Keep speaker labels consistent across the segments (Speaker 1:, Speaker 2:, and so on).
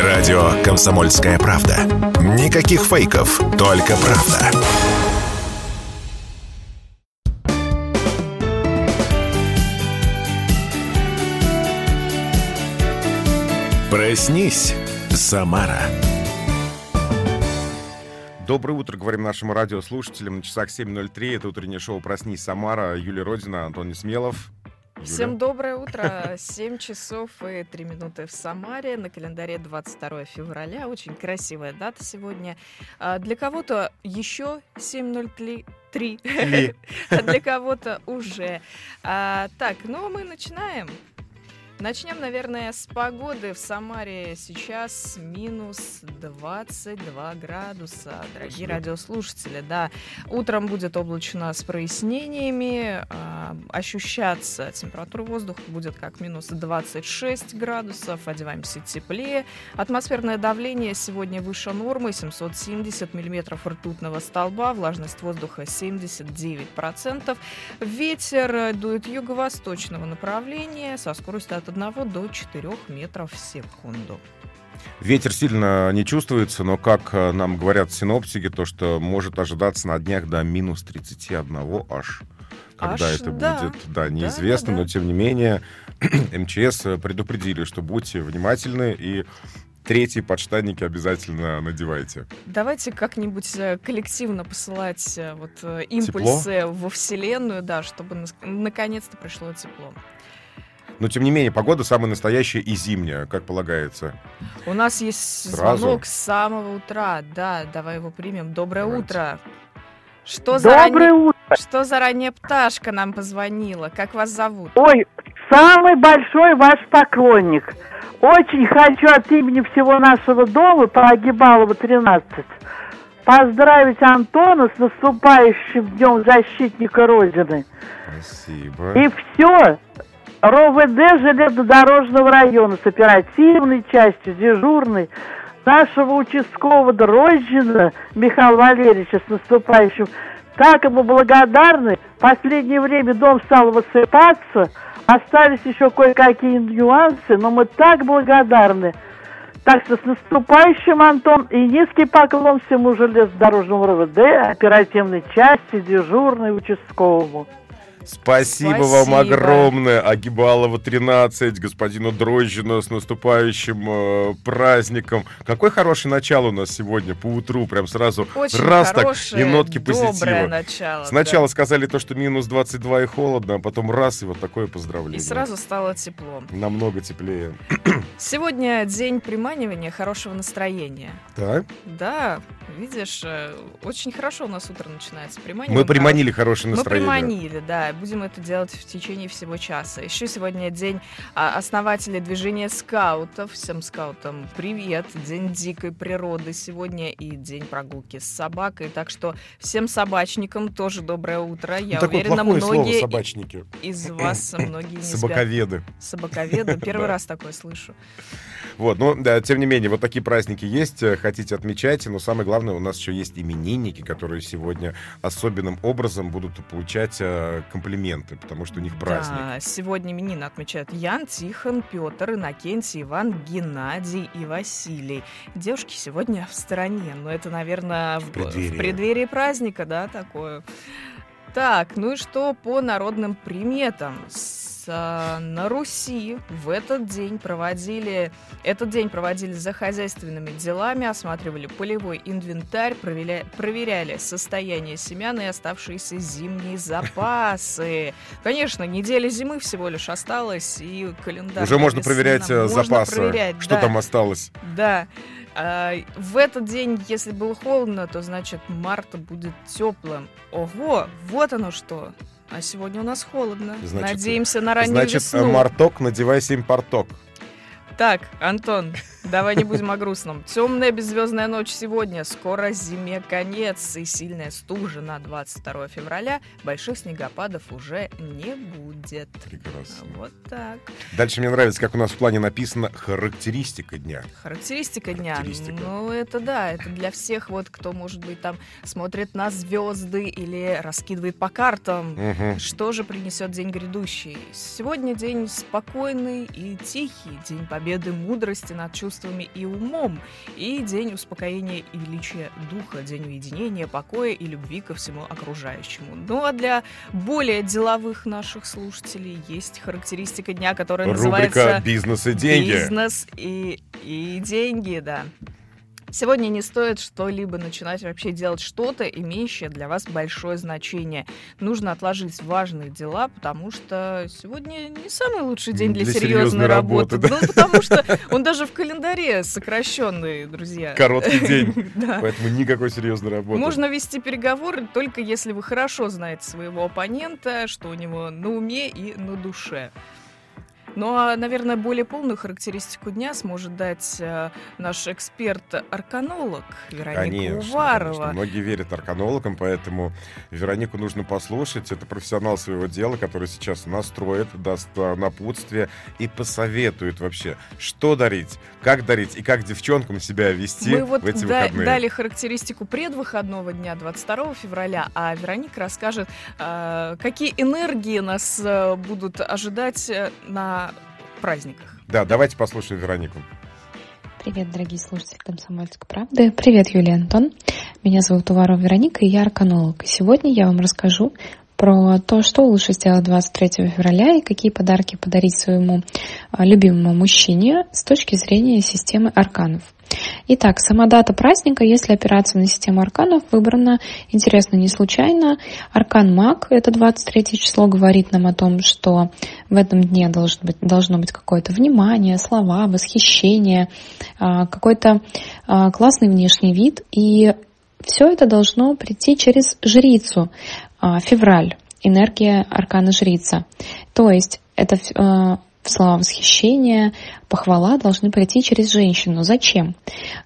Speaker 1: Радио «Комсомольская правда». Никаких фейков, только правда. Проснись, Самара.
Speaker 2: Доброе утро, говорим нашим радиослушателям. На часах 7.03. Это утреннее шоу «Проснись, Самара». Юлия Родина, Антон Несмелов. Юля.
Speaker 3: Всем доброе утро. 7 часов и 3 минуты в Самаре. На календаре 22 февраля. Очень красивая дата сегодня. А для кого-то еще 7.03. А для кого-то уже. А, так, ну мы начинаем. Начнем, наверное, с погоды. В Самаре сейчас минус 22 градуса. Дорогие
Speaker 2: Спасибо.
Speaker 3: радиослушатели, да. Утром будет облачно с прояснениями. а, ощущаться температура воздуха будет как минус 26 градусов. Одеваемся теплее. Атмосферное давление сегодня выше нормы. 770 миллиметров ртутного столба. Влажность воздуха 79%. Ветер дует юго-восточного направления со скоростью от 1 до 4 метров в секунду.
Speaker 2: Ветер сильно не чувствуется, но, как э, нам говорят синоптики, то, что может ожидаться на днях до минус 31 аж. Когда
Speaker 3: Аж,
Speaker 2: это
Speaker 3: да.
Speaker 2: будет, да, неизвестно,
Speaker 3: да, да.
Speaker 2: но тем не менее МЧС предупредили, что будьте внимательны и третьи подштанники обязательно надевайте.
Speaker 3: Давайте как-нибудь э, коллективно посылать э, вот э, импульсы во Вселенную, да, чтобы наконец-то пришло тепло.
Speaker 2: Но, тем не менее, погода самая настоящая и зимняя, как полагается.
Speaker 3: У нас есть
Speaker 2: Сразу?
Speaker 3: звонок с самого утра. Да, давай его примем. Доброе
Speaker 2: Давайте.
Speaker 3: утро. Что за,
Speaker 4: Доброе
Speaker 3: ранне-
Speaker 4: утро.
Speaker 3: Что за ранняя пташка нам позвонила? Как вас зовут?
Speaker 4: Ой, самый большой ваш поклонник. Очень хочу от имени всего нашего дома по Агибалова 13 поздравить Антона с наступающим Днем Защитника Родины.
Speaker 2: Спасибо.
Speaker 4: И все. РОВД железнодорожного района с оперативной частью, дежурной, нашего участкового Дрожжина Михаила Валерьевича с наступающим. Так ему благодарны. В последнее время дом стал высыпаться. Остались еще кое-какие нюансы, но мы так благодарны. Так что с наступающим, Антон, и низкий поклон всему железнодорожному РВД, оперативной части, дежурной, участковому.
Speaker 2: Спасибо, вам огромное. Агибалова 13, господину Дрожжину с наступающим э, праздником. Какое хорошее начало у нас сегодня по утру. Прям сразу
Speaker 3: Очень
Speaker 2: раз так
Speaker 3: хорошее,
Speaker 2: и нотки позитива.
Speaker 3: начало.
Speaker 2: Сначала
Speaker 3: да.
Speaker 2: сказали то, что минус 22 и холодно, а потом раз и вот такое поздравление.
Speaker 3: И сразу стало тепло.
Speaker 2: Намного теплее.
Speaker 3: Сегодня день приманивания хорошего настроения.
Speaker 2: Да?
Speaker 3: Да, видишь, э, очень хорошо у нас утро начинается. Приманиваем
Speaker 2: Мы приманили хорошее
Speaker 3: Мы
Speaker 2: настроение.
Speaker 3: приманили, да. Будем это делать в течение всего часа. Еще сегодня день а, основателей движения скаутов. Всем скаутам привет. День дикой природы сегодня и день прогулки с собакой. Так что всем собачникам тоже доброе утро. Я
Speaker 2: Ну,
Speaker 3: уверена,
Speaker 2: слово
Speaker 3: многие
Speaker 2: собачники.
Speaker 3: из вас многие не спят.
Speaker 2: Собаковеды.
Speaker 3: Собаковеды. Первый раз такое слышу.
Speaker 2: Вот, ну, да, тем не менее, вот такие праздники есть, э, хотите отмечайте, но самое главное, у нас еще есть именинники, которые сегодня особенным образом будут получать э, комплименты, потому что у них праздник.
Speaker 3: Да, сегодня именины отмечают Ян, Тихон, Петр, Иннокентий, Иван, Геннадий и Василий. Девушки сегодня в стороне, но это, наверное, в,
Speaker 2: преддверии.
Speaker 3: в преддверии праздника, да, такое. Так, ну и что по народным приметам? А, на Руси в этот день проводили этот день проводили за хозяйственными делами, осматривали полевой инвентарь, проверя- проверяли состояние семян и оставшиеся зимние запасы. Конечно, неделя зимы всего лишь осталась, и календарь.
Speaker 2: Уже можно проверять э, запасы,
Speaker 3: проверять,
Speaker 2: что
Speaker 3: да.
Speaker 2: там осталось.
Speaker 3: Да. А, В этот день, если было холодно, то значит март будет теплым. Ого, вот оно что. А сегодня у нас холодно.
Speaker 2: Значит,
Speaker 3: Надеемся на раннюю
Speaker 2: Значит,
Speaker 3: весну.
Speaker 2: марток, надевай семь порток.
Speaker 3: Так, Антон, давай не будем о грустном. Темная беззвездная ночь сегодня. Скоро зиме конец и сильная стужа на 22 февраля. Больших снегопадов уже не будет.
Speaker 2: Прекрасно.
Speaker 3: Вот так.
Speaker 2: Дальше мне нравится, как у нас в плане написано характеристика дня.
Speaker 3: Характеристика дня.
Speaker 2: Характеристика.
Speaker 3: Ну, это да, это для всех, вот, кто, может быть, там смотрит на звезды или раскидывает по картам.
Speaker 2: Мгм.
Speaker 3: Что же принесет день грядущий? Сегодня день спокойный и тихий, день победы мудрости над чувством чувствами и умом. И день успокоения и величия духа, день уединения, покоя и любви ко всему окружающему. Ну а для более деловых наших слушателей есть характеристика дня, которая
Speaker 2: Рубрика
Speaker 3: называется
Speaker 2: «Бизнес и деньги».
Speaker 3: Бизнес и, и деньги, да. Сегодня не стоит что-либо начинать вообще делать что-то, имеющее для вас большое значение. Нужно отложить важные дела, потому что сегодня не самый лучший день для,
Speaker 2: Для
Speaker 3: серьезной,
Speaker 2: серьезной
Speaker 3: работы.
Speaker 2: работы, да.
Speaker 3: Ну, потому что он даже в календаре сокращенный, друзья.
Speaker 2: Короткий день. Поэтому никакой серьезной работы.
Speaker 3: Можно вести переговоры только если вы хорошо знаете своего оппонента, что у него на уме и на душе. Ну а, наверное, более полную характеристику дня сможет дать э, наш эксперт-арканолог Вероника
Speaker 2: Конечно,
Speaker 3: Уварова.
Speaker 2: конечно. Многие верят арканологам, поэтому Веронику нужно послушать. Это профессионал своего дела, который сейчас настроит, даст напутствие и посоветует вообще, что дарить, как дарить и как девчонкам себя вести
Speaker 3: Мы вот
Speaker 2: в эти
Speaker 3: да-
Speaker 2: выходные.
Speaker 3: дали характеристику предвыходного дня 22 февраля, а Вероника расскажет, э, какие энергии нас э, будут ожидать на праздниках.
Speaker 2: Да, давайте послушаем Веронику.
Speaker 5: Привет, дорогие слушатели «Комсомольской правды». Привет, Юлия Антон. Меня зовут Уварова Вероника, и я арканолог. И сегодня я вам расскажу про то, что лучше сделать 23 февраля и какие подарки подарить своему а, любимому мужчине с точки зрения системы арканов. Итак, сама дата праздника, если опираться на систему арканов, выбрана, интересно, не случайно. Аркан Маг, это 23 число, говорит нам о том, что в этом дне должно быть, должно быть какое-то внимание, слова, восхищение, а, какой-то а, классный внешний вид. И все это должно прийти через жрицу, а, февраль, энергия аркана жрица. То есть это слова восхищения, похвала должны прийти через женщину. Зачем?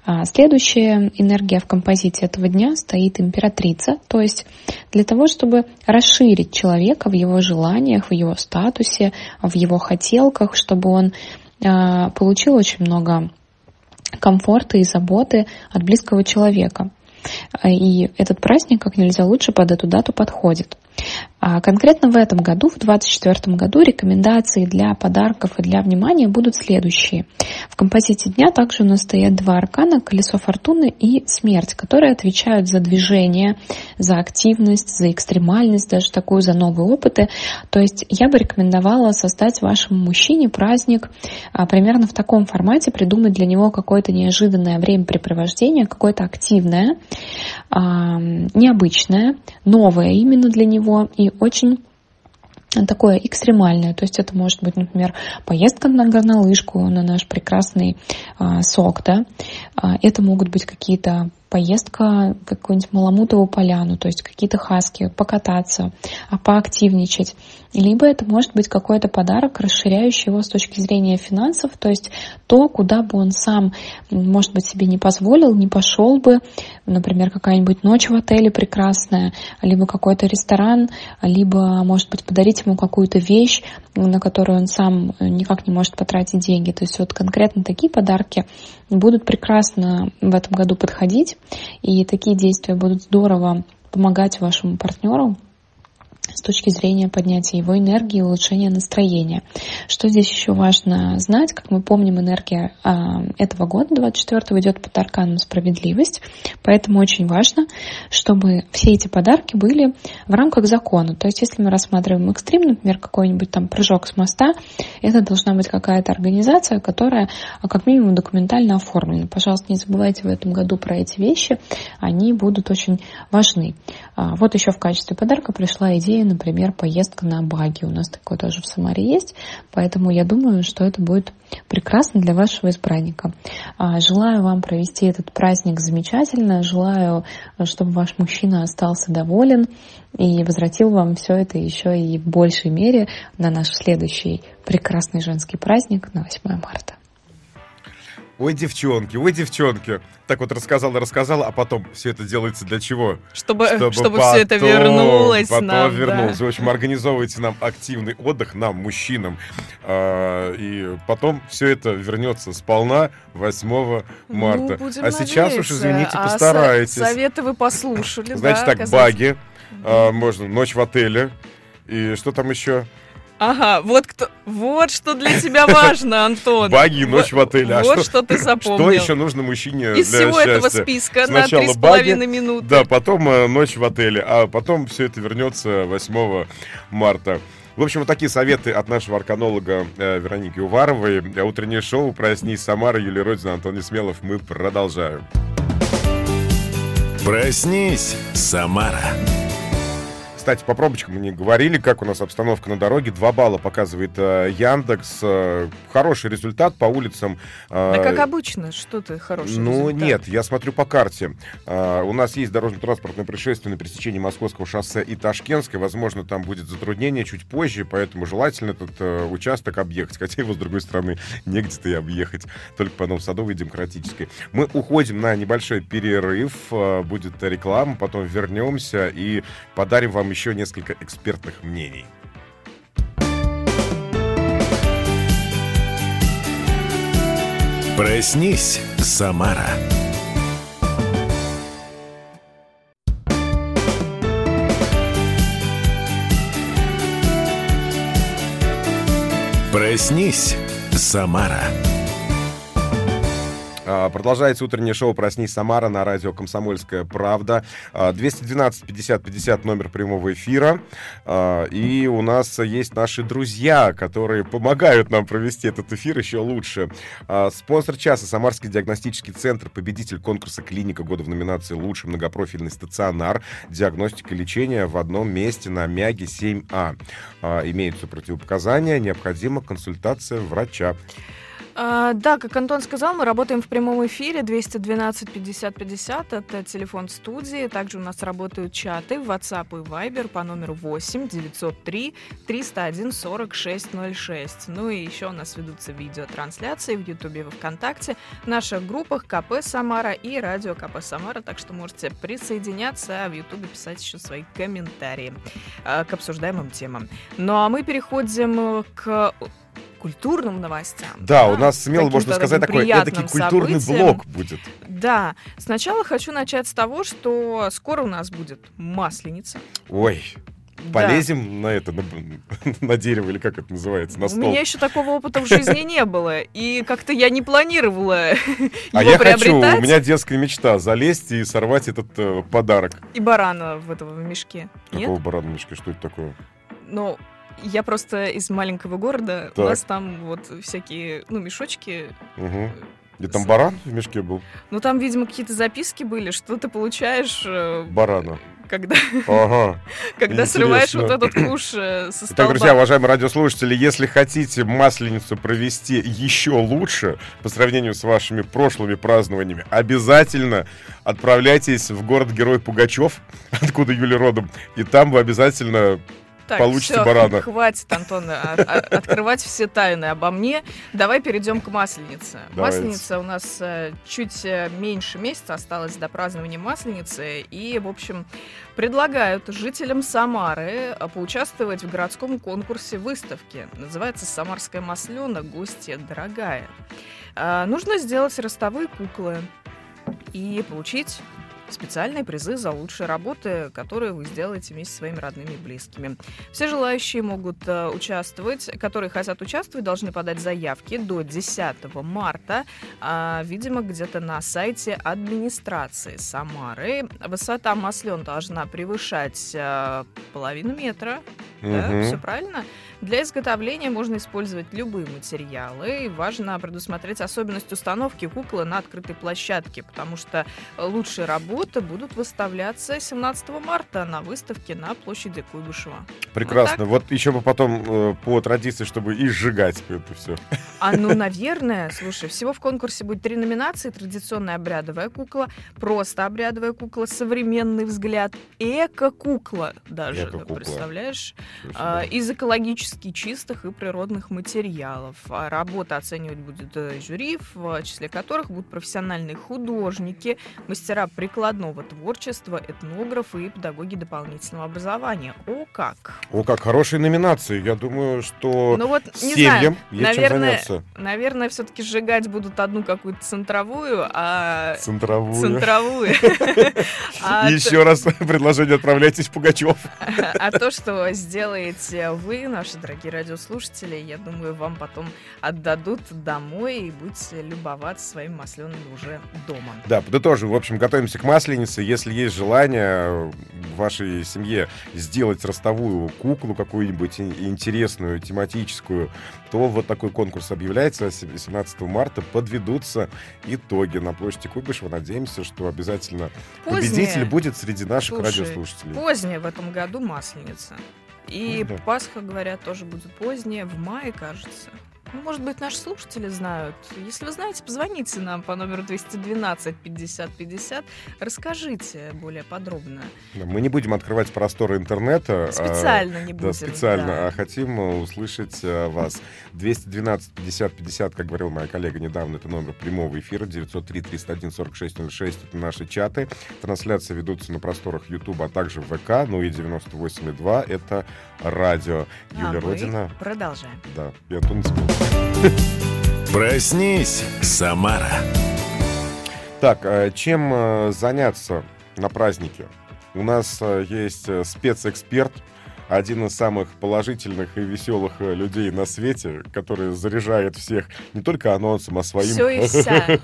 Speaker 5: А, Следующая энергия в композиции этого дня стоит императрица, то есть для того, чтобы расширить человека в его желаниях, в его статусе, в его хотелках, чтобы он а, получил очень много комфорта и заботы от близкого человека. А, И этот праздник как нельзя лучше под эту дату подходит. А конкретно в этом году, в 2024 году, рекомендации для подарков и для внимания будут следующие. В композиции дня также у нас стоят два аркана, колесо фортуны и смерть, которые отвечают за движение, за активность, за экстремальность, даже такую, за новые опыты. То есть я бы рекомендовала создать вашему мужчине праздник а, примерно в таком формате, придумать для него какое-то неожиданное времяпрепровождение, какое-то активное, а, необычное, новое именно для него и очень такое экстремальное. То есть это может быть, например, поездка на горнолыжку, на наш прекрасный а, сок, да. А, это могут быть какие-то поездка в какую-нибудь Маламутову поляну, то есть какие-то хаски, покататься, а, поактивничать. Либо это может быть какой-то подарок, расширяющий его с точки зрения финансов, то есть то, куда бы он сам, может быть, себе не позволил, не пошел бы, например, какая-нибудь ночь в отеле прекрасная, либо какой-то ресторан, либо, может быть, подарить ему какую-то вещь, на которую он сам э, никак не может потратить деньги. То есть вот конкретно такие подарки будут прекрасно в этом году подходить, и такие действия будут здорово помогать вашему партнеру с точки зрения поднятия его энергии и улучшения настроения. Что здесь еще важно знать, как мы помним, энергия а, этого года, 24-го, идет под арканом справедливость, поэтому очень важно, чтобы все эти подарки были в рамках закона. То есть, если мы рассматриваем экстрим, например, какой-нибудь там прыжок с моста, это должна быть какая-то организация, которая а, как минимум документально оформлена. Пожалуйста, не забывайте в этом году про эти вещи, они будут очень важны. А, Вот еще в качестве подарка пришла идея, например, поездка на баги. У нас такое тоже в Самаре есть, поэтому я думаю, что это будет прекрасно для вашего избранника. А, Желаю вам провести этот праздник замечательно, желаю, чтобы ваш мужчина остался доволен и возвратил вам все это еще и в большей мере на наш следующий прекрасный женский праздник на 8 марта.
Speaker 2: Ой, девчонки, ой, девчонки. Так вот рассказала, рассказала, а потом все это делается для чего?
Speaker 3: Чтобы, чтобы, все это вернулось
Speaker 2: потом
Speaker 3: нам.
Speaker 2: вернулось.
Speaker 3: да.
Speaker 2: В общем, организовывайте нам активный отдых, нам, мужчинам. А, и потом все это вернется сполна 8 марта.
Speaker 3: Ну, будем
Speaker 2: а сейчас уж,
Speaker 3: надеяться.
Speaker 2: извините,
Speaker 3: А
Speaker 2: постарайтесь.
Speaker 3: советы вы послушали,
Speaker 2: Значит
Speaker 3: да,
Speaker 2: так, баги, а, можно ночь в отеле. И что там еще?
Speaker 3: Ага, вот кто, вот что для тебя важно, Антон.
Speaker 2: Баги и ночь в отеле. А
Speaker 3: вот
Speaker 2: что,
Speaker 3: что ты запомнил.
Speaker 2: Что еще нужно мужчине
Speaker 3: Из
Speaker 2: для
Speaker 3: всего этого списка на три с половиной минуты.
Speaker 2: Да, потом э, ночь в отеле, а потом все это вернется 8 марта. В общем, вот такие советы от нашего арканолога э, Вероники Уваровой. Утреннее шоу «Проснись, Самара», Юлия Родина, Антон Несмелов. Мы продолжаем.
Speaker 1: Проснись, Самара.
Speaker 2: Кстати, по пробочкам мы не говорили, как у нас обстановка на дороге. Два балла показывает э, Яндекс. Э, хороший результат по улицам. э,
Speaker 3: Да как обычно, что ты хороший
Speaker 2: Ну
Speaker 3: результат.
Speaker 2: нет, я смотрю по карте. А, у нас есть дорожно-транспортное происшествие на пересечении Московского шоссе и Ташкентской. Возможно, там будет затруднение чуть позже, поэтому желательно этот э, участок объехать. Хотя его, с другой стороны, негде-то и объехать. Только по Новосадовой и Демократической. Мы уходим на небольшой перерыв. э, будет реклама, потом вернемся и подарим вам еще несколько экспертных мнений.
Speaker 1: Проснись, Самара. Проснись, Самара.
Speaker 2: А, Продолжается утреннее шоу «Проснись, Самара» на радио «Комсомольская правда». А, 212-50-50 номер прямого эфира. А, И у нас есть наши друзья, которые помогают нам провести этот эфир еще лучше. А, Спонсор часа «Самарский диагностический центр», победитель конкурса «Клиника года» в номинации «Лучший многопрофильный стационар». Диагностика и лечение в одном месте на Мяге 7А. А, Имеются противопоказания, необходима консультация врача.
Speaker 3: А, да, как Антон сказал, мы работаем в прямом эфире 212 50 50. Это телефон студии. Также у нас работают чаты WhatsApp и Viber по номеру 8 903 301 4606. Ну и еще у нас ведутся видеотрансляции в Ютубе и Вконтакте, в наших группах КП Самара и Радио КП Самара. Так что можете присоединяться, а в Ютубе писать еще свои комментарии а, к обсуждаемым темам. Ну а мы переходим к культурным новостям.
Speaker 2: Да, у нас смело можно сказать такой эдакий культурный
Speaker 3: событием.
Speaker 2: блок будет.
Speaker 3: Да, сначала хочу начать с того, что скоро у нас будет масленица.
Speaker 2: Ой,
Speaker 3: Да.
Speaker 2: полезем на это, на, на дерево или как это называется, на
Speaker 3: У
Speaker 2: стол.
Speaker 3: меня еще такого опыта в жизни не было, и как-то я не планировала
Speaker 2: а
Speaker 3: его
Speaker 2: я хочу,
Speaker 3: приобретать.
Speaker 2: у меня детская мечта, залезть и сорвать этот э, подарок.
Speaker 3: И барана в этого в мешке.
Speaker 2: Какого барана мешка, что это такое?
Speaker 3: Ну, я просто из маленького города. У
Speaker 2: Так.
Speaker 3: нас там вот всякие, ну, мешочки.
Speaker 2: Угу. Где там баран в мешке был?
Speaker 3: Ну, там, видимо, какие-то записки были, что ты получаешь, э,
Speaker 2: Барана.
Speaker 3: когда,
Speaker 2: Ага.
Speaker 3: когда срываешь
Speaker 2: Интересно.
Speaker 3: вот этот куш э, со
Speaker 2: Итак,
Speaker 3: столба.
Speaker 2: друзья, уважаемые радиослушатели, если хотите Масленицу провести еще лучше по сравнению с вашими прошлыми празднованиями, обязательно отправляйтесь в город-герой Пугачев, откуда Юля родом, и там вы обязательно
Speaker 3: Так,
Speaker 2: Получите
Speaker 3: всё,
Speaker 2: барана.
Speaker 3: Хватит, Антон, а- а- открывать все тайны обо мне. Давай перейдем к Масленице.
Speaker 2: Давайте.
Speaker 3: Масленица у нас э, чуть э, меньше месяца осталось до празднования Масленицы. И, в общем, предлагают жителям Самары э, поучаствовать в городском конкурсе выставки. Называется «Самарская маслена. Гостья дорогая». А, Нужно сделать ростовые куклы и получить специальные призы за лучшие работы, которые вы сделаете вместе со своими родными и близкими. Все желающие могут э, участвовать, которые хотят участвовать, должны подать заявки до 10 марта, а, видимо, где-то на сайте администрации Самары. Высота маслен должна превышать э, половину метра, да,
Speaker 2: Мгм.
Speaker 3: все правильно. Для изготовления можно использовать любые материалы. И важно предусмотреть особенность установки куклы на открытой площадке, потому что лучшие работы будут выставляться 17 марта на выставке на площади Куйбышева.
Speaker 2: Прекрасно. Вот еще бы потом э, по традиции, чтобы и сжигать это все.
Speaker 3: А ну, наверное, слушай, всего в конкурсе будет три номинации. Традиционная обрядовая кукла, просто обрядовая кукла, современный взгляд, эко-кукла даже,
Speaker 2: Эко-кукла.
Speaker 3: представляешь? А, из экологически чистых и природных материалов. А Работа оценивать будет э, жюри, в числе которых будут профессиональные художники, мастера прикладного творчества, этнографы и педагоги дополнительного образования. О как!
Speaker 2: О, как хорошие номинации. Я думаю, что
Speaker 3: Ну вот, не
Speaker 2: семьям
Speaker 3: знаю,
Speaker 2: есть чем
Speaker 3: наверное,
Speaker 2: заняться.
Speaker 3: наверное, все-таки сжигать будут одну какую-то центровую, а
Speaker 2: Центровую.
Speaker 3: центровую. А
Speaker 2: Еще раз предложение отправляйтесь Пугачев.
Speaker 3: А то, что сделаете вы, наши дорогие радиослушатели. Я думаю, вам потом отдадут домой и будете любоваться своим масленым уже дома.
Speaker 2: Да, подытожим. В общем, готовимся к Масленице. Если есть желание в вашей семье сделать ростовую куклу какую-нибудь интересную, тематическую, то вот такой конкурс объявляется 17 марта. Подведутся итоги на площади Куйбышева. Надеемся, что обязательно
Speaker 3: Позднее.
Speaker 2: победитель будет среди наших
Speaker 3: Слушай,
Speaker 2: радиослушателей.
Speaker 3: Позднее в этом году Масленица. И
Speaker 2: да.
Speaker 3: Пасха, говорят, тоже будет позднее, в мае, кажется. Ну, может быть, наши слушатели знают. Если вы знаете, позвоните нам по номеру 212 50 50. Расскажите более подробно.
Speaker 2: Мы не будем открывать просторы интернета. а,
Speaker 3: Специально не будем.
Speaker 2: Да, специально,
Speaker 3: да.
Speaker 2: а хотим услышать э, вас. 212 50 50, как говорила моя коллега недавно, это номер прямого эфира, 903 301 4606, это наши чаты. Трансляции ведутся на просторах YouTube, а также ВК, ну и 98,2 это радио.
Speaker 3: А
Speaker 2: Юлия
Speaker 3: мы
Speaker 2: Родина,
Speaker 3: продолжаем.
Speaker 2: да, и Антон Цыпин.
Speaker 1: Проснись, Самара.
Speaker 2: Так, э, чем э, заняться на празднике? У нас э, есть спецэксперт, один из самых положительных и веселых людей на свете, который заряжает всех не только анонсом, а своим...
Speaker 3: Всё и вся.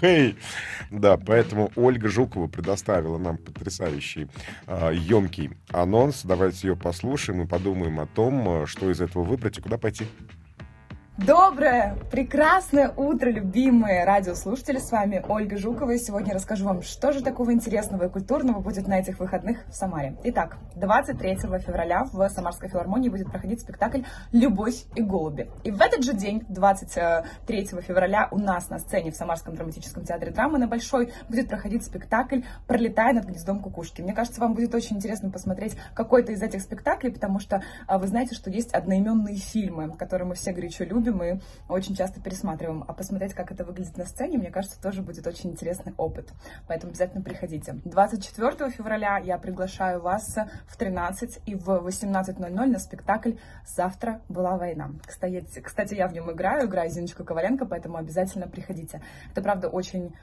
Speaker 2: Да, поэтому Ольга Жукова предоставила нам потрясающий, емкий анонс. Давайте ее послушаем и подумаем о том, что из этого выбрать и куда пойти.
Speaker 6: Доброе, прекрасное утро, любимые радиослушатели. С вами Ольга Жукова. И сегодня расскажу вам, что же такого интересного и культурного будет на этих выходных в Самаре. Итак, 23 февраля в Самарской филармонии будет проходить спектакль «Любовь и голуби». И в этот же день, 23 февраля, у нас на сцене в Самарском драматическом театре драмы на Большой будет проходить спектакль «Пролетая над гнездом кукушки». Мне кажется, вам будет очень интересно посмотреть какой-то из этих спектаклей, потому что а, вы знаете, что есть одноименные фильмы, которые мы все горячо любим и очень часто пересматриваем. А посмотреть, как это выглядит на сцене, мне кажется, тоже будет очень интересный опыт. Поэтому обязательно приходите. 24 февраля я приглашаю вас в 13 и в 18.00 на спектакль «Завтра была война». Кстати, кстати, я в нем играю, играю Зиночку Коваленко, поэтому обязательно приходите. Это, правда, очень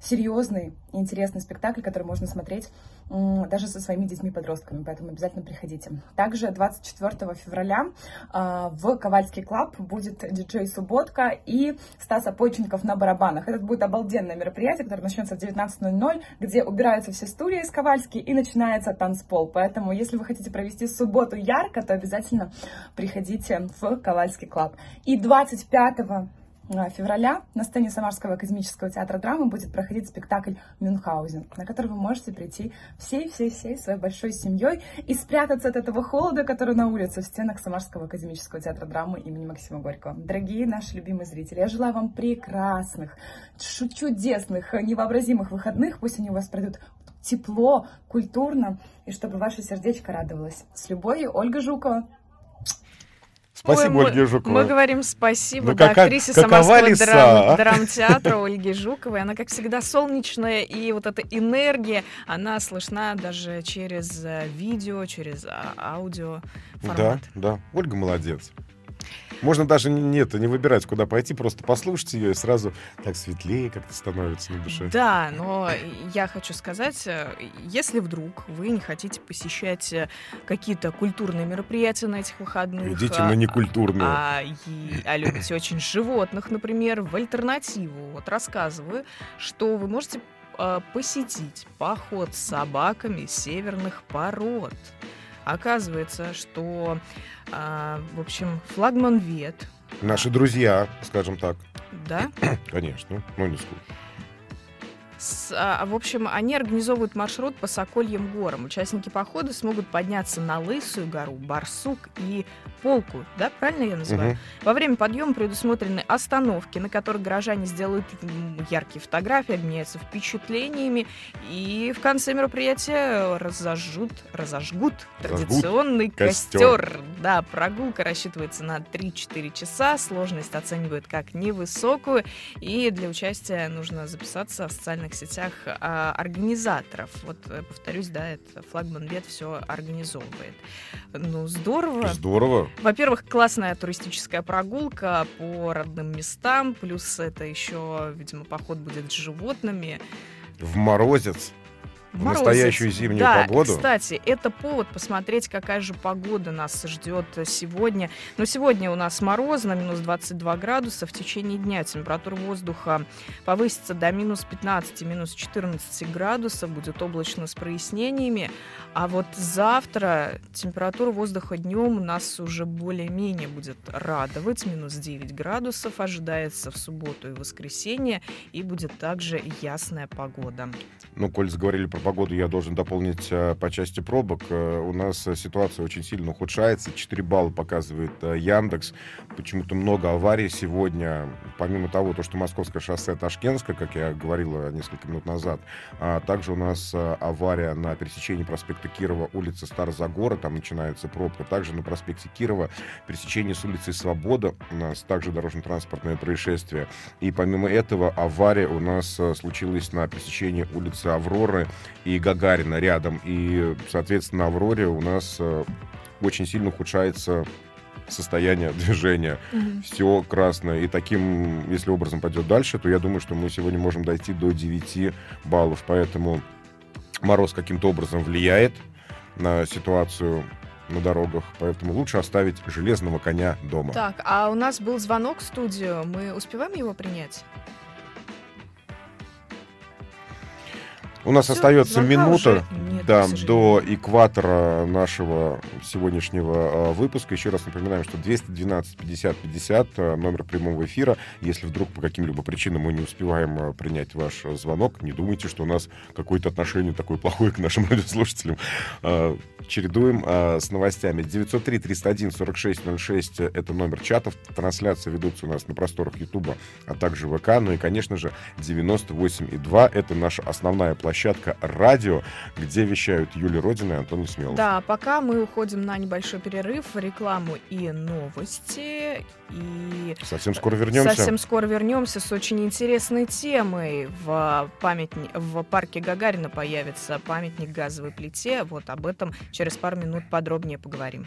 Speaker 6: серьезный и интересный спектакль, который можно смотреть даже со своими детьми-подростками, поэтому обязательно приходите. Также 24 февраля а, в Ковальский клаб будет диджей Субботка и Стас Опойченков на барабанах. Это будет обалденное мероприятие, которое начнется в 19.00, где убираются все стулья из Ковальски и начинается танцпол. Поэтому, если вы хотите провести субботу ярко, то обязательно приходите в Ковальский клаб. И 25 а, февраля на сцене Самарского академического театра драмы будет проходить спектакль «Мюнхгаузен», на который вы можете прийти всей-всей-всей своей большой семьей и спрятаться от этого холода, который на улице в стенах Самарского академического театра драмы имени Максима Горького. Дорогие наши любимые зрители, я желаю вам прекрасных, чудесных, невообразимых выходных. Пусть они у вас пройдут тепло, культурно, и чтобы ваше сердечко радовалось. С любовью, Ольга Жукова.
Speaker 2: Спасибо,
Speaker 3: Ой,
Speaker 2: Ольге Жуковой.
Speaker 3: мы говорим спасибо
Speaker 2: Ну,
Speaker 3: да,
Speaker 2: кака-
Speaker 3: актрисе Самарского
Speaker 2: лиса,
Speaker 3: драм-
Speaker 2: а?
Speaker 3: драмтеатра Ольге Жуковой. Она, как всегда, солнечная, и вот эта энергия, она слышна даже через э, видео, через а, аудио
Speaker 2: Да,
Speaker 3: формат.
Speaker 2: да. Ольга молодец. Можно даже не, нет, не выбирать, куда пойти, просто послушать ее, и сразу так светлее как-то становится на душе.
Speaker 3: Да, но я хочу сказать, э, если вдруг вы не хотите посещать э, какие-то культурные мероприятия на этих выходных,
Speaker 2: Идите
Speaker 3: а-
Speaker 2: на некультурную.
Speaker 3: А, и- а любите очень животных, например, в альтернативу. Вот рассказываю, что вы можете э, посетить поход с собаками северных пород. Оказывается, что, а, в общем, флагман Вет,
Speaker 2: Наши друзья, скажем так.
Speaker 3: да,
Speaker 2: Конечно, ну не скучно.
Speaker 3: С- а, в общем, они организовывают маршрут по Сокольям горам. Участники похода смогут подняться на Лысую гору, Барсук и Полку, да, правильно я называю?
Speaker 2: Мгм.
Speaker 3: Во время подъема предусмотрены остановки, на которых горожане сделают яркие фотографии, обменяются впечатлениями и в конце мероприятия разожгут, разожгут традиционный
Speaker 2: костер.
Speaker 3: костер. Да, прогулка рассчитывается на 3-4 часа, сложность оценивают как невысокую, и для участия нужно записаться в социальных сетях а, организаторов. Вот, э, повторюсь, да, это флагман Вет все организовывает. Ну, здорово.
Speaker 2: Здорово.
Speaker 3: Во-первых, классная туристическая прогулка по родным местам, плюс это еще, видимо, поход будет с животными.
Speaker 2: В морозец. В
Speaker 3: морозец.
Speaker 2: настоящую зимнюю
Speaker 3: да,
Speaker 2: погоду?
Speaker 3: кстати, это повод посмотреть, какая же погода нас ждет сегодня. Но сегодня у нас морозно, минус 22 градуса. В течение дня температура воздуха повысится до минус 15, минус 14 градусов. Будет облачно с прояснениями. А вот завтра температура воздуха днем нас уже более-менее будет радовать. Минус 9 градусов ожидается в субботу и воскресенье. И будет также ясная погода.
Speaker 2: Ну, коль заговорили про погоду, я должен дополнить э, по части пробок. Э, у нас э, ситуация очень сильно ухудшается. 4 балла показывает Яндекс. Почему-то много аварий сегодня. Помимо того, то, что Московское шоссе Ташкентское, как я говорил несколько минут назад, а также у нас авария на пересечении проспекта Кирова, улица Старозагора, там начинается пробка. Также на проспекте Кирова пересечение с улицей Свобода у нас также дорожно-транспортное происшествие. И помимо этого авария у нас случилась на пересечении улицы Авроры и Гагарина рядом. И, соответственно, Авроре у нас э, очень сильно ухудшается состояние движения. Все красное. И таким, если образом пойдет дальше, то я думаю, что мы сегодня можем дойти до 9 баллов. Поэтому мороз каким-то образом влияет на ситуацию на дорогах, поэтому лучше оставить железного коня дома.
Speaker 3: Так, а у нас был звонок в студию. Мы успеваем его принять?
Speaker 2: У нас
Speaker 3: Всё,
Speaker 2: остается минута
Speaker 3: нет,
Speaker 2: да, до экватора нашего сегодняшнего э, выпуска. Еще раз напоминаем, что 212 50 50 э, номер прямого эфира. Если вдруг по каким-либо причинам мы не успеваем э, принять ваш звонок, не думайте, что у нас какое-то отношение такое плохое к нашим радиослушателям. Э, Чередуем с новостями. 903 301 4606 это номер чатов. Трансляции ведутся у нас на просторах Ютуба, а также ВК. Ну и, конечно же, 98,2 это наша основная площадка радио, где вещают Юлия Родина и Антон Несмелов.
Speaker 3: Да, пока мы уходим на небольшой перерыв, рекламу и новости. И
Speaker 2: Совсем скоро вернемся.
Speaker 3: совсем скоро вернемся с очень интересной темой. В, памятни... в парке Гагарина появится памятник газовой плите. Вот об этом через пару минут подробнее поговорим.